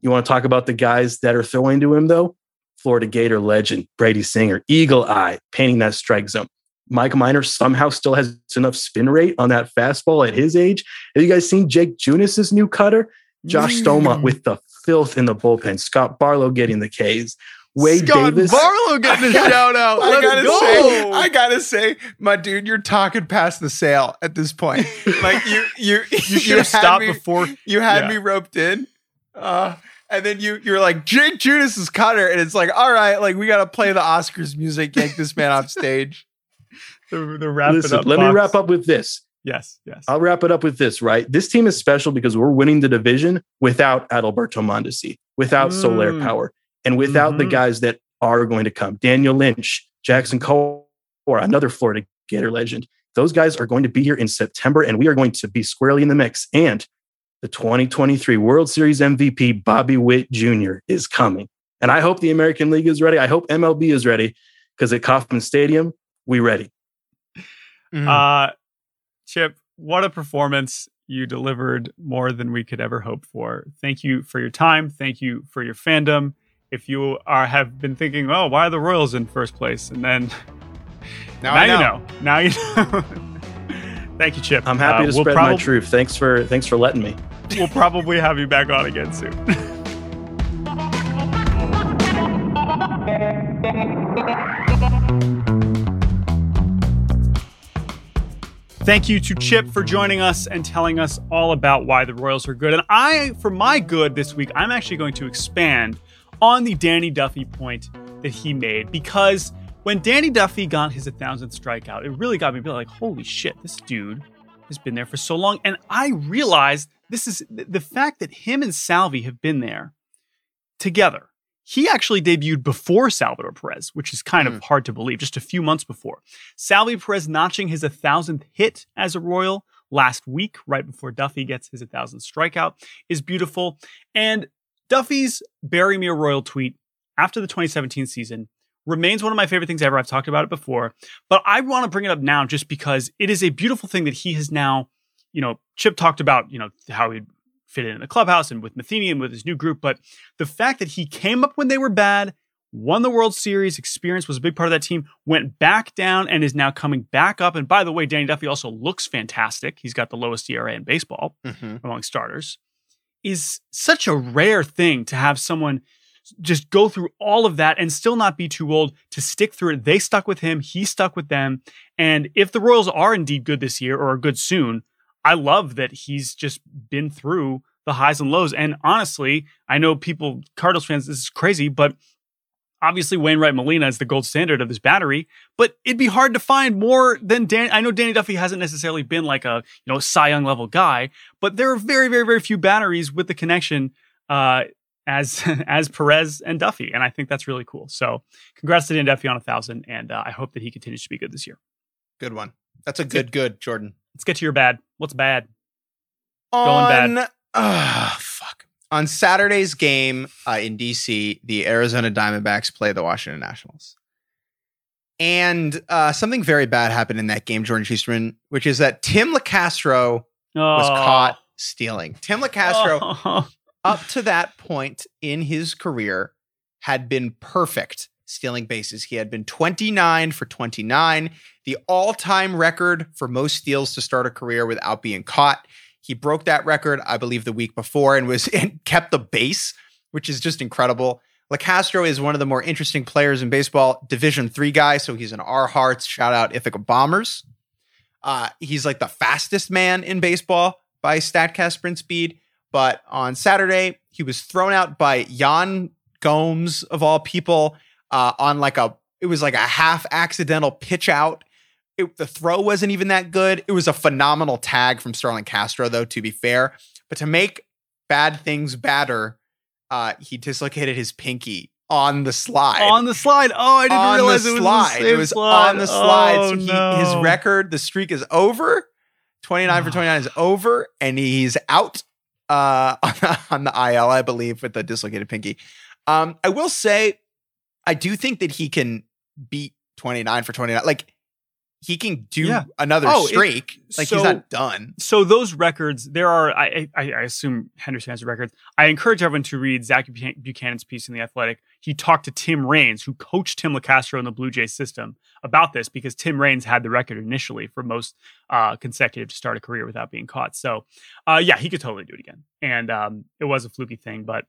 You want to talk about the guys that are throwing to him, though? Florida Gator legend, Brady Singer, eagle eye, painting that strike zone. Mike Minor somehow still has enough spin rate on that fastball at his age. Have you guys seen Jake Junis's new cutter? Josh mm. Staumont with the filth in the bullpen. Scott Barlow getting the Ks. Wade Scott Davis. Barlow getting a shout out. I gotta go. say, I gotta say, my dude, you're talking past the sale at this point. Like you, you, you, you should have stopped me, before. You had yeah. me roped in. Uh, and then you you're like Jake Junis is Cutter, and it's like, all right, like we gotta play the Oscars music, yank this man off stage. The, the wrap Listen, up let box. me wrap up with this. Yes, yes. I'll wrap it up with this, right? This team is special because we're winning the division without Adalberto Mondesi, without mm. Soler Power, and without mm-hmm. the guys that are going to come. Daniel Lynch, Jackson Cole, or another Florida Gator legend. Those guys are going to be here in September, and we are going to be squarely in the mix. And the 2023 World Series MVP, Bobby Witt Jr., is coming. And I hope the American League is ready. I hope MLB is ready because at Kauffman Stadium, we ready. Mm-hmm. Uh, Chip, what a performance. You delivered more than we could ever hope for. Thank you for your time. Thank you for your fandom. If you are have been thinking, oh, why are the Royals in first place? And then now, now know. you know. Now you know. Thank you, Chip. I'm happy uh, to we'll spread prob- my truth. Thanks for thanks for letting me we'll probably have you back on again soon. Thank you to Chip for joining us and telling us all about why the Royals are good. And I, for my good this week, I'm actually going to expand on the Danny Duffy point that he made because when Danny Duffy got his 1,000th strikeout, it really got me like, holy shit, this dude has been there for so long. And I realized this is the fact that him and Salvi have been there together. He actually debuted before Salvador Perez, which is kind mm. of hard to believe, just a few months before. Salvi Perez notching his 1,000th hit as a Royal last week, right before Duffy gets his 1,000th strikeout, is beautiful. And Duffy's Bury Me a Royal tweet after the 2017 season remains one of my favorite things ever. I've talked about it before, but I want to bring it up now just because it is a beautiful thing that he has now you know, Chip talked about, you know, how he'd fit in the clubhouse and with Matheny and with his new group. But the fact that he came up when they were bad, won the World Series, experience was a big part of that team, went back down and is now coming back up. And by the way, Danny Duffy also looks fantastic. He's got the lowest ERA in baseball mm-hmm. among starters. Is such a rare thing to have someone just go through all of that and still not be too old to stick through it. They stuck with him, he stuck with them. And if the Royals are indeed good this year or are good soon, I love that he's just been through the highs and lows. And honestly, I know people, Cardinals fans, this is crazy, but obviously Wainwright Molina is the gold standard of this battery. But it'd be hard to find more than Dan. I know Danny Duffy hasn't necessarily been like a you know Cy Young level guy, but there are very, very, very few batteries with the connection. Uh, as as Perez and Duffy, and I think that's really cool. So, congrats to Dan Duffy on a thousand, and uh, I hope that he continues to be good this year. Good one. That's a good, good Jordan. Let's get to your bad. What's bad? On, Going bad. Uh, fuck. On Saturday's game uh, in DC, the Arizona Diamondbacks play the Washington Nationals. And uh, something very bad happened in that game, Jordan Cheeseman, which is that Tim Locastro oh. was caught stealing. Tim Locastro, oh. up to that point in his career, had been perfect stealing bases. He had been 29 for 29, the all time record for most steals to start a career without being caught. He broke that record, I believe, the week before and was and kept the base, which is just incredible. Locastro is one of the more interesting players in baseball, Division three guy. So he's an our hearts. Shout out Ithaca Bombers. Uh, he's like the fastest man in baseball by Statcast sprint speed. But on Saturday, he was thrown out by Yan Gomes of all people uh, on like a it was like a half accidental pitch out. It, the throw wasn't even that good. It was a phenomenal tag from Starlin Castro, though. To be fair, but to make bad things badder, uh, he dislocated his pinky on the slide. On the slide. Oh, I didn't on realize it was slide. The it was slide. on the slide. Oh, so he, no. his record, the streak is over. 29 for 29 is over, and he's out uh, on, the, on the IL, I believe, with the dislocated pinky. Um, I will say, I do think that he can beat 29 for 29. Like, he can do Yeah. another Oh, it- streak. like, so- he's not done. So those records, there are. I, I, I assume Henderson has the records. I encourage everyone to read Zach Buchanan's piece in the Athletic. He talked to Tim Raines, who coached Tim Locastro in the Blue Jays system, about this because Tim Raines had the record initially for most uh, consecutive to start a career without being caught. So, uh, yeah, he could totally do it again. And um, it was a fluky thing, but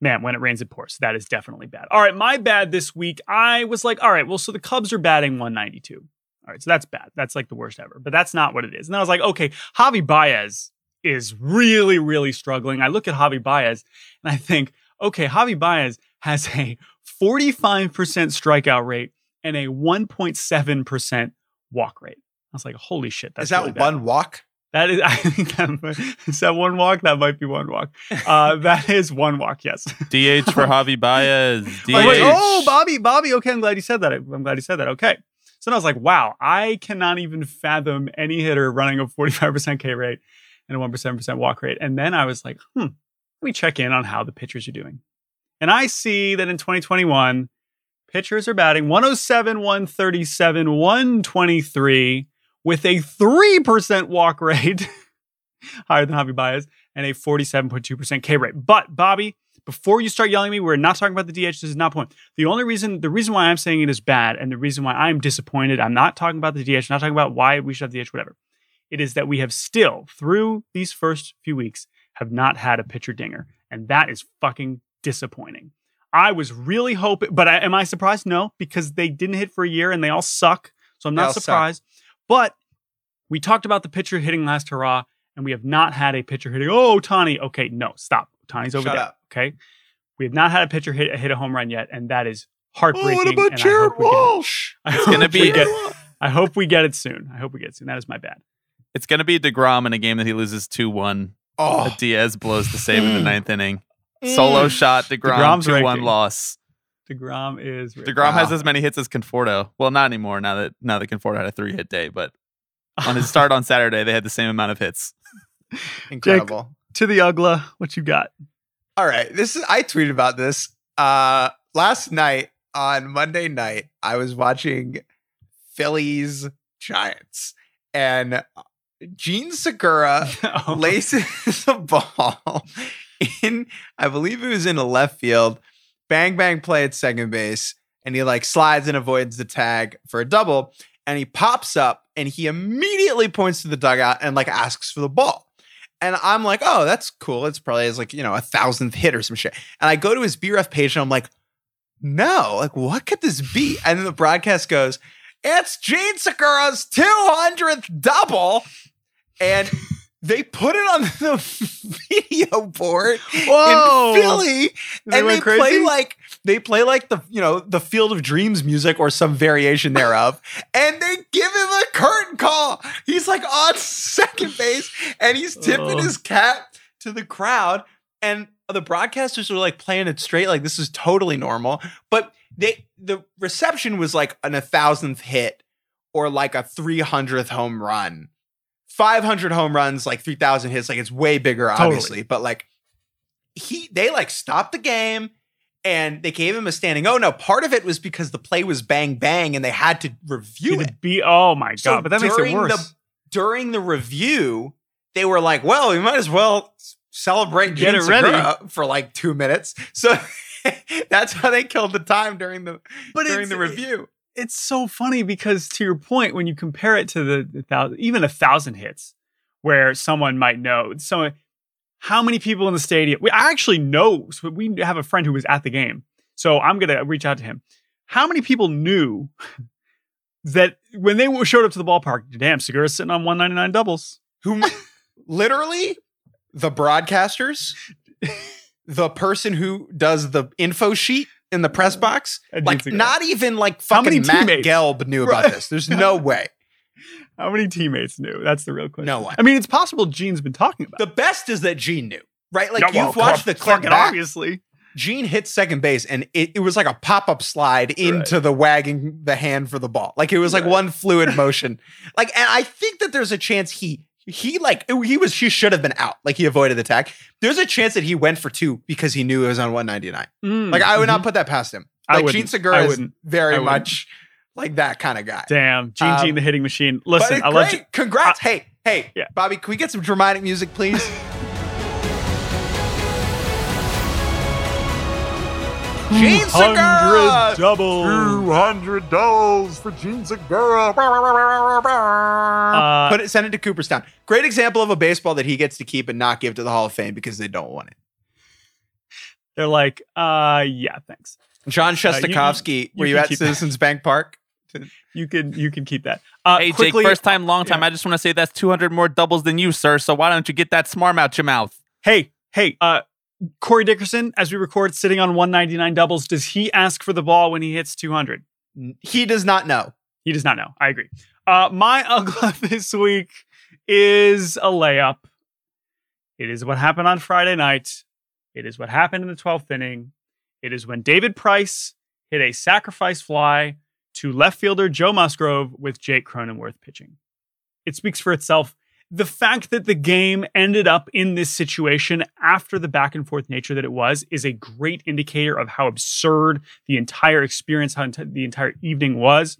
man, when it rains, it pours. That is definitely bad. All right, my bad this week. I was like, all right, well, so the Cubs are batting 192. All right, so that's bad. That's like the worst ever. But that's not what it is. And I was like, okay, Javy Baez is really, really struggling. I look at Javy Baez and I think, okay, Javy Baez has a 45% strikeout rate and a 1.7% walk rate. I was like, holy shit. That's is that really one walk? That is, I think that might- is that one walk. That might be one walk. Uh, that is one walk. Yes. DH for Javy Baez. DH. Oh, wait, oh, Bobby, Bobby. Okay, I'm glad you said that. I'm glad you said that. Okay. So then I was like, wow, I cannot even fathom any hitter running a 45% K rate and a 1% walk rate. And then I was like, hmm, let me check in on how the pitchers are doing. And I see that in 2021, pitchers are batting 107, 137, 123 with a 3% walk rate, higher than Javy Baez, and a 47.2% K rate. But Bobby, before you start yelling at me, we're not talking about the DH. This is not point. The only reason, the reason why I'm saying it is bad, and the reason why I'm disappointed, I'm not talking about the DH, not talking about why we should have the DH, whatever. It is that we have still, through these first few weeks, have not had a pitcher dinger, and that is fucking disappointing. I was really hoping, but I, am I surprised? No, because they didn't hit for a year and they all suck. So I'm not suck. surprised. But we talked about the pitcher hitting last hurrah, and we have not had a pitcher hitting. Oh, Tani. Okay, no, stop. Tani's over Shut there. up. Okay, we have not had a pitcher hit hit a home run yet, and that is heartbreaking. Oh, what about and I Jared hope we get it. Walsh? It's gonna be- get- I hope we get it soon. I hope we get it soon. That is my bad. It's going to be DeGrom in a game that he loses 2 1. Oh, Diaz blows the save in the Mm. ninth inning. Solo Mm. shot, DeGrom, DeGrom's 2 1 loss. Degrom is DeGrom has as many hits as Conforto. Well, not anymore now that now that Conforto had a three hit day, but on his start on Saturday, they had the same amount of hits. incredible. to the Uggla. What you got? All right. This is I tweeted about this. Uh last night on Monday night, I was watching Phillies Giants and uh, Jean Segura Oh. laces a ball in, I believe it was in a left field, bang bang play at second base, and he like slides and avoids the tag for a double, and he pops up and he immediately points to the dugout and like asks for the ball. And I'm like, oh, that's cool. It's probably his like, you know, a thousandth hit or some shit. And I go to his BRF page and I'm like, no, like what could this be? And then the broadcast goes, it's Jean Segura's 200th double. And they put it on the video board Whoa. in Philly, They and they crazy? play like they play like the you know the Field of Dreams music or some variation thereof, and they give him a curtain call. He's like on second base, and he's tipping Oh. his cap to the crowd, and the broadcasters are like playing it straight, like this is totally normal. But they the reception was like an a thousandth hit or like a three hundredth home run. 500 home runs, like 3,000 hits, like it's way bigger, Totally. obviously. But like he, they like stopped the game and they gave him a standing. Oh no, part of it was because the play was bang bang and they had to review it it be? Oh my god! So but that makes it during worse. the- during the review. They were like, "Well, we might as well celebrate Get Jean it ready. For like two minutes." So that's how they killed the time during the but during it's, the review. It's so funny because to your point, when you compare it to the, the thousand, even a thousand hits, where someone might know so how many people in the stadium? We I actually know. So we have a friend who was at the game. So I'm gonna reach out to him. How many people knew that when they showed up to the ballpark, damn, Segura's sitting on 199 doubles? Who literally the broadcasters, the person who does the info sheet in the press box, like not even like fucking Matt teammates? Gelb knew about Right. this. There's no way. How many teammates knew? That's the real question. No one. I mean, it's possible Jean's been talking about. The best is that Jean knew, right? Like well, you've watched the clip back. obviously. Jean hit second base and it, it was like a pop up slide into the wagging the hand for the ball. Like it was like Right. one fluid motion. Like, and I think that there's a chance he he like he was he should have been out. Like he avoided the tag. There's a chance that he went for two because he knew it was on 199. Mm, Like I would mhm. not put that past him. I Like Jean. I Segura is very I much like that kind of guy. Damn, Jean Um, Jean the hitting machine. Listen, I love. you. Congrats. hey, hey, Yeah. Bobby, can we get some dramatic music, please? Jean Segura! double. hundred dollars for Jean Segura. Uh, Put it, send it to Cooperstown. Great example of a baseball that he gets to keep and not give to the Hall of Fame because they don't want it. they're like, uh, yeah, thanks. John Uh, you- you were you can at keep that. Citizens Bank Park? You can you can keep that. Uh, Hey, quickly, Jake, first time, long time. yeah. I just want to say that's 200 more doubles than you, sir. So why don't you get that smarm out your mouth? Hey, hey, uh, Corey Dickerson, as we record, sitting on 199 doubles. Does he ask for the ball when he hits 200? He does not know. He does not know. I agree. Uh, my ugly this week is a layup. It is what happened on Friday night. It is what happened in the 12th inning. It is when David Price hit a sacrifice fly to left fielder Joe Musgrove with Jake Cronenworth pitching. It speaks for itself. The fact that the game ended up in this situation after the back and forth nature that it was is a great indicator of how absurd the entire experience, how the entire evening was.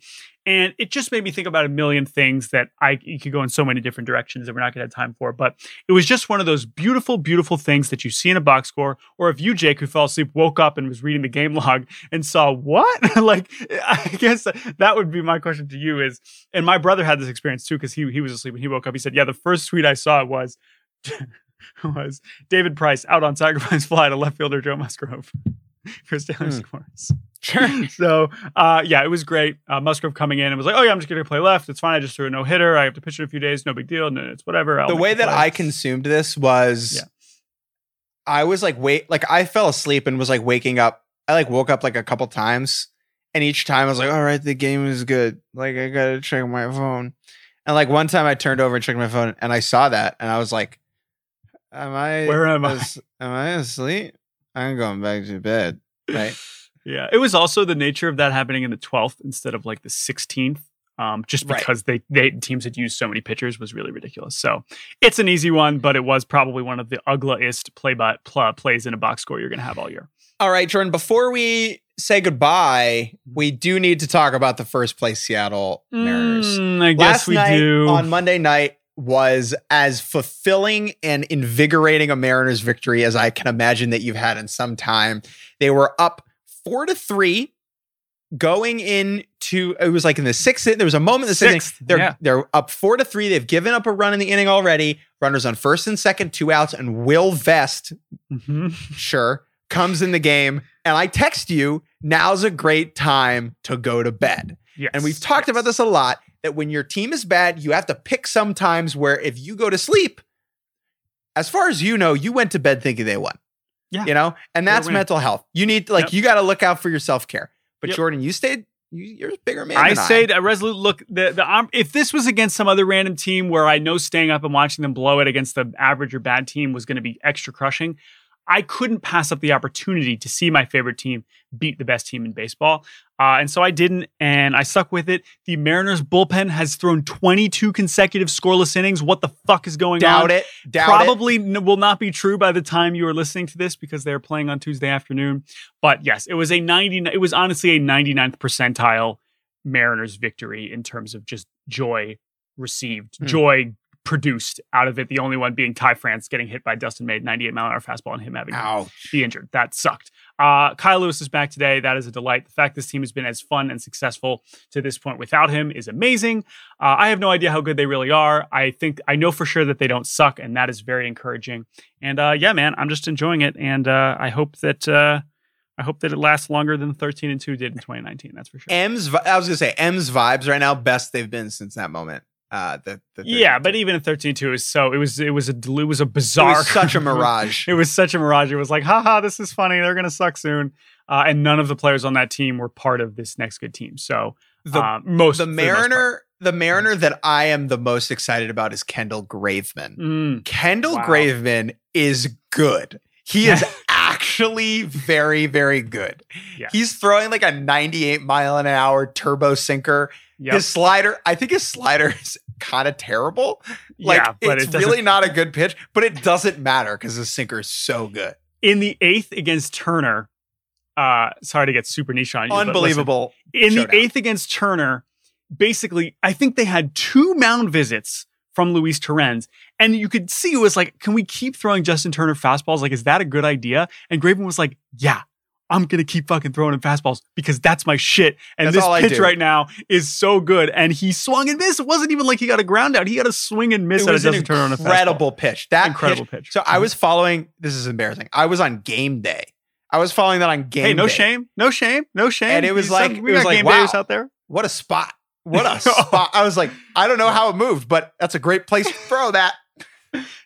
And it just made me think about a million things that I could go in so many different directions that we're not going to have time for. But it was just one of those beautiful, beautiful things that you see in a box score. Or if you, Jake, who fell asleep, woke up and was reading the game log and saw what? like, I guess that would be my question to you is, and my brother had this experience too, because he he was asleep and he woke up. He said, Yeah, the first tweet I saw was was David Price out on sacrifice fly to left fielder Joe Musgrove. Chris Taylor Hmm. scores. so uh, yeah, it was great. Uh, Musgrove coming in and was like, "Oh yeah, I'm just going to play left. It's fine. I just threw a no hitter. I have to pitch in a few days. No big deal. No, it's whatever." I'll the way that play." I consumed this was Yeah. I was like wait like I fell asleep and was like waking up. I like woke up like a couple times and each time I was like, all right, the game is good. Like I gotta check my phone. And like one time I turned over and checked my phone and I saw that and I was like, Am I Where am I? am I asleep? I'm going back to bed. Right. Yeah, it was also the nature of that happening in the 12th instead of like the 16th. Um, just Right. because they, they teams had used so many pitchers was really ridiculous. So it's an easy one, but it was probably one of the ugliest play by pl- plays in a box score you're going to have all year. All right, Jordan, before we say goodbye, we do need to talk about the first place Seattle Mariners. Mm, I guess Last we night do. on Monday night was as fulfilling and invigorating a Mariners victory as I can imagine that you've had in some time. They were up four to three going into it was like in the sixth. There was a moment in the sixth. Sixth. They're yeah. they're up four to three. They've given up a run in the inning already. Runners on first and second, two outs, and Will Vest Mhm. sure, comes in the game. And I text you, now's a great time to go to bed. Yes, And we've talked yes. about this a lot that when your team is bad, you have to pick some times where if you go to sleep, as far as you know, you went to bed thinking they won. Yeah. You know, and that's mental health. You need like Yep. you got to look out for your self care. But Yep. Jordan, you stayed. You, you're a bigger man. I than say a resolute look. The the um, if this was against some other random team where I know staying up and watching them blow it against the average or bad team was going to be extra crushing, I couldn't pass up the opportunity to see my favorite team beat the best team in baseball. Uh, and so I didn't, and I stuck with it. The Mariners bullpen has thrown 22 consecutive scoreless innings. What the fuck is going on? doubt it. Doubt it. Probably n- will not be true by the time you are listening to this because they're playing on Tuesday afternoon. But yes, it was a 90. It was honestly a 99th percentile Mariners victory in terms of just joy received, Hmm. joy produced out of it. The only one being Ty France getting hit by Dustin May, 98 mile an hour fastball, and him having to be injured. That sucked. Uh, Kyle Lewis is back today. That is a delight. The fact this team has been as fun and successful to this point without him is amazing. Uh, I have no idea how good they really are. I think I know for sure that they don't suck, and that is very encouraging. And uh, yeah, man, I'm just enjoying it, and uh, I hope that uh, I hope that it lasts longer than 13 and 2 did in 2019. That's for sure. M's. I was gonna say M's vibes right now best they've been since that moment. Uh, the, the yeah, but even in 13 2 is so it was it was a it was a it bizarre was such a mirage. it was such a mirage. It was like, haha, this is funny. They're gonna suck soon. Uh, and none of the players on that team were part of this next good team. So the uh, most the for most. Mariner, the Mariner that I am the most excited about is Kendall Graveman. Mm, Kendall Wow. Graveman is good. He is actually very, very good. Yeah. He's throwing like a 98 mile an hour turbo sinker. yep. His slider, I think his slider is kind of terrible. Like yeah, but it's it really not a good pitch, but it doesn't matter because his sinker is so good. in the eighth against Turner. Uh, sorry to get super niche on you. but listen, Unbelievable. in showdown. the eighth against Turner, basically, I think they had two mound visits from Luis Torrens. And you could see it was like, can we keep throwing Justin Turner fastballs? Like, is that a good idea? And Graveman was like, yeah, I'm going to keep fucking throwing him fastballs because that's my shit. And That's this pitch right now is so good. And he swung and missed. It wasn't even like he got a ground out. He got a swing and miss it out of was an Justin Turner on a fastball. incredible pitch. That Incredible pitch. pitch. So I mm-hmm. was following. This is embarrassing. I was on game day. I was following that on game. Hey, no day. shame, no shame, no shame. And it was He's like- some- we it was got like, game wow. days out there. What a spot! What a spot! I was like, I don't know how it moved, but that's a great place to throw that.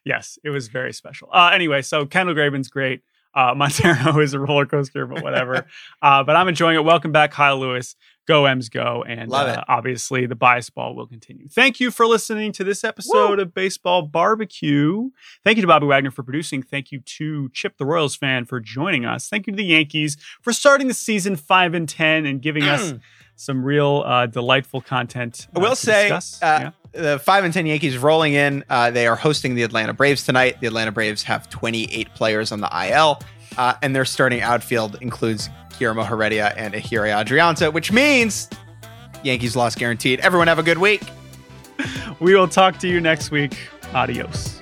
Yes, it was very special. Uh, anyway, so Kendall Graveman's great. Uh, Montero is a roller coaster, but whatever. uh, but I'm enjoying it. Welcome back, Kyle Lewis. Go M's go, and uh, obviously the bias ball will continue. Thank you for listening to this episode of Baseball Bar-B-Cast. Thank you to Bobby Wagner for producing. Thank you to Chip the Royals fan for joining us. Thank you to the Yankees for starting the season five and ten and giving us some real uh, delightful content. I uh, will to say, uh, the five and ten Yankees rolling in. Uh, they are hosting the Atlanta Braves tonight. The Atlanta Braves have 28 players on the IL, uh, and their starting outfield includes Guillermo Heredia and Ehire Adrianza, which means Yankees loss guaranteed. Everyone have a good week. we will talk to you next week. Adios.